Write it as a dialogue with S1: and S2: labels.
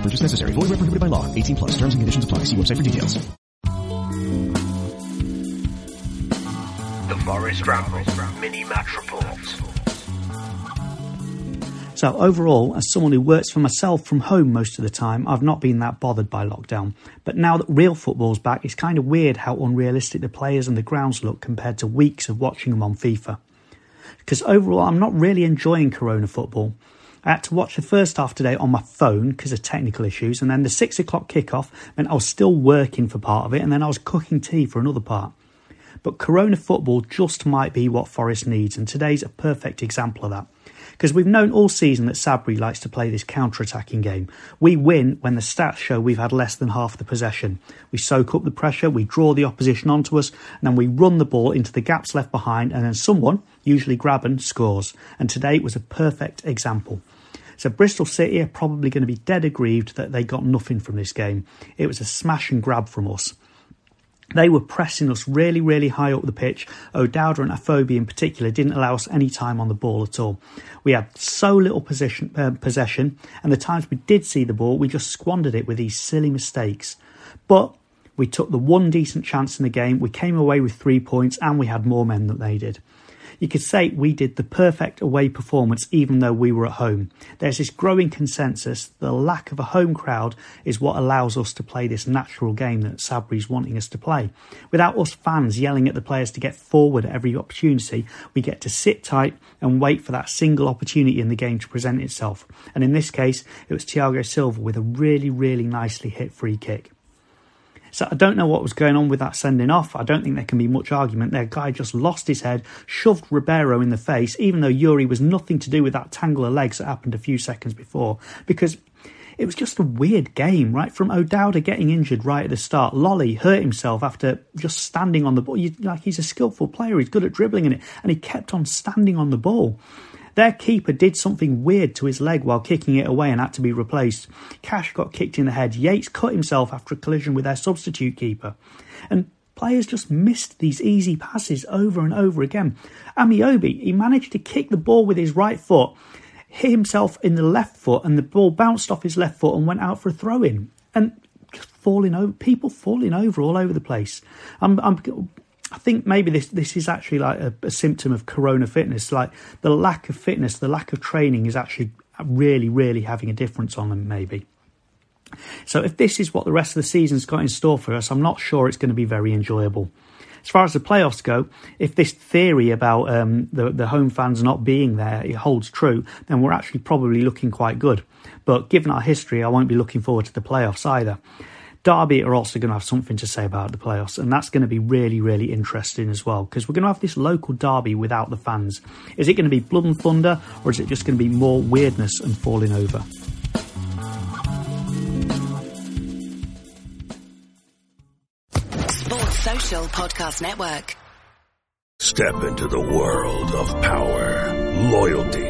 S1: No purchase necessary. Void where prohibited by law. 18 plus. Terms and conditions apply. See website for details.
S2: The Forest Ramble Mini Match Report.
S3: So overall, as someone who works for myself from home most of the time, I've not been that bothered by lockdown. But now that real football's back, it's kind of weird how unrealistic the players and the grounds look compared to weeks of watching them on FIFA. Because overall, I'm not really enjoying Corona football. I had to watch the first half today on my phone because of technical issues, and then the six o'clock kickoff meant I was still working for part of it, and then I was cooking tea for another part. But Corona football just might be what Forest needs, and today's a perfect example of that. Because we've known all season that Sabri likes to play this counter attacking game. We win when the stats show we've had less than half the possession. We soak up the pressure, we draw the opposition onto us, and then we run the ball into the gaps left behind, and then someone, usually Grabban, scores. And today was a perfect example. So Bristol City are probably going to be dead aggrieved that they got nothing from this game. It was a smash and grab from us. They were pressing us really, really high up the pitch. O'Dowda and Afobe in particular didn't allow us any time on the ball at all. We had so little position, uh, possession, and the times we did see the ball, we just squandered it with these silly mistakes. But we took the one decent chance in the game, we came away with three points, and we had more men than they did. You could say we did the perfect away performance even though we were at home. There's this growing consensus the lack of a home crowd is what allows us to play this natural game that Sabri's wanting us to play. Without us fans yelling at the players to get forward at every opportunity, we get to sit tight and wait for that single opportunity in the game to present itself. And in this case, it was Tiago Silva with a really, really nicely hit free kick. So I don't know what was going on with that sending off. I don't think there can be much argument there. Guy just lost his head, shoved Ribeiro in the face, even though Yuri was nothing to do with that tangle of legs that happened a few seconds before, because it was just a weird game, right? From O'Dowda getting injured right at the start, Lolley hurt himself after just standing on the ball. You, like he's a skillful player, he's good at dribbling in it, and he kept on standing on the ball. Their keeper did something weird to his leg while kicking it away and had to be replaced. Cash got kicked in the head. Yates cut himself after a collision with their substitute keeper. And players just missed these easy passes over and over again. Ameobi, he managed to kick the ball with his right foot, hit himself in the left foot, and the ball bounced off his left foot and went out for a throw in. And falling over, people falling over all over the place. I'm, I'm think maybe this this is actually like a, a, symptom of corona fitness. Like the lack of fitness, the lack of training is actually really, really having a difference on them, maybe. So if this is what the rest of the season's got in store for us, I'm not sure it's going to be very enjoyable. As far as the playoffs go, if this theory about um, the, the home fans not being there it holds true, then we're actually probably looking quite good. But given our history, I won't be looking forward to the playoffs either. Derby are also going to have something to say about the playoffs, and that's going to be really, really interesting as well because we're going to have this local derby without the fans. Is it going to be blood and thunder, or is it just going to be more weirdness and falling over?
S4: Sports Social Podcast Network.
S5: Step into the world of power, loyalty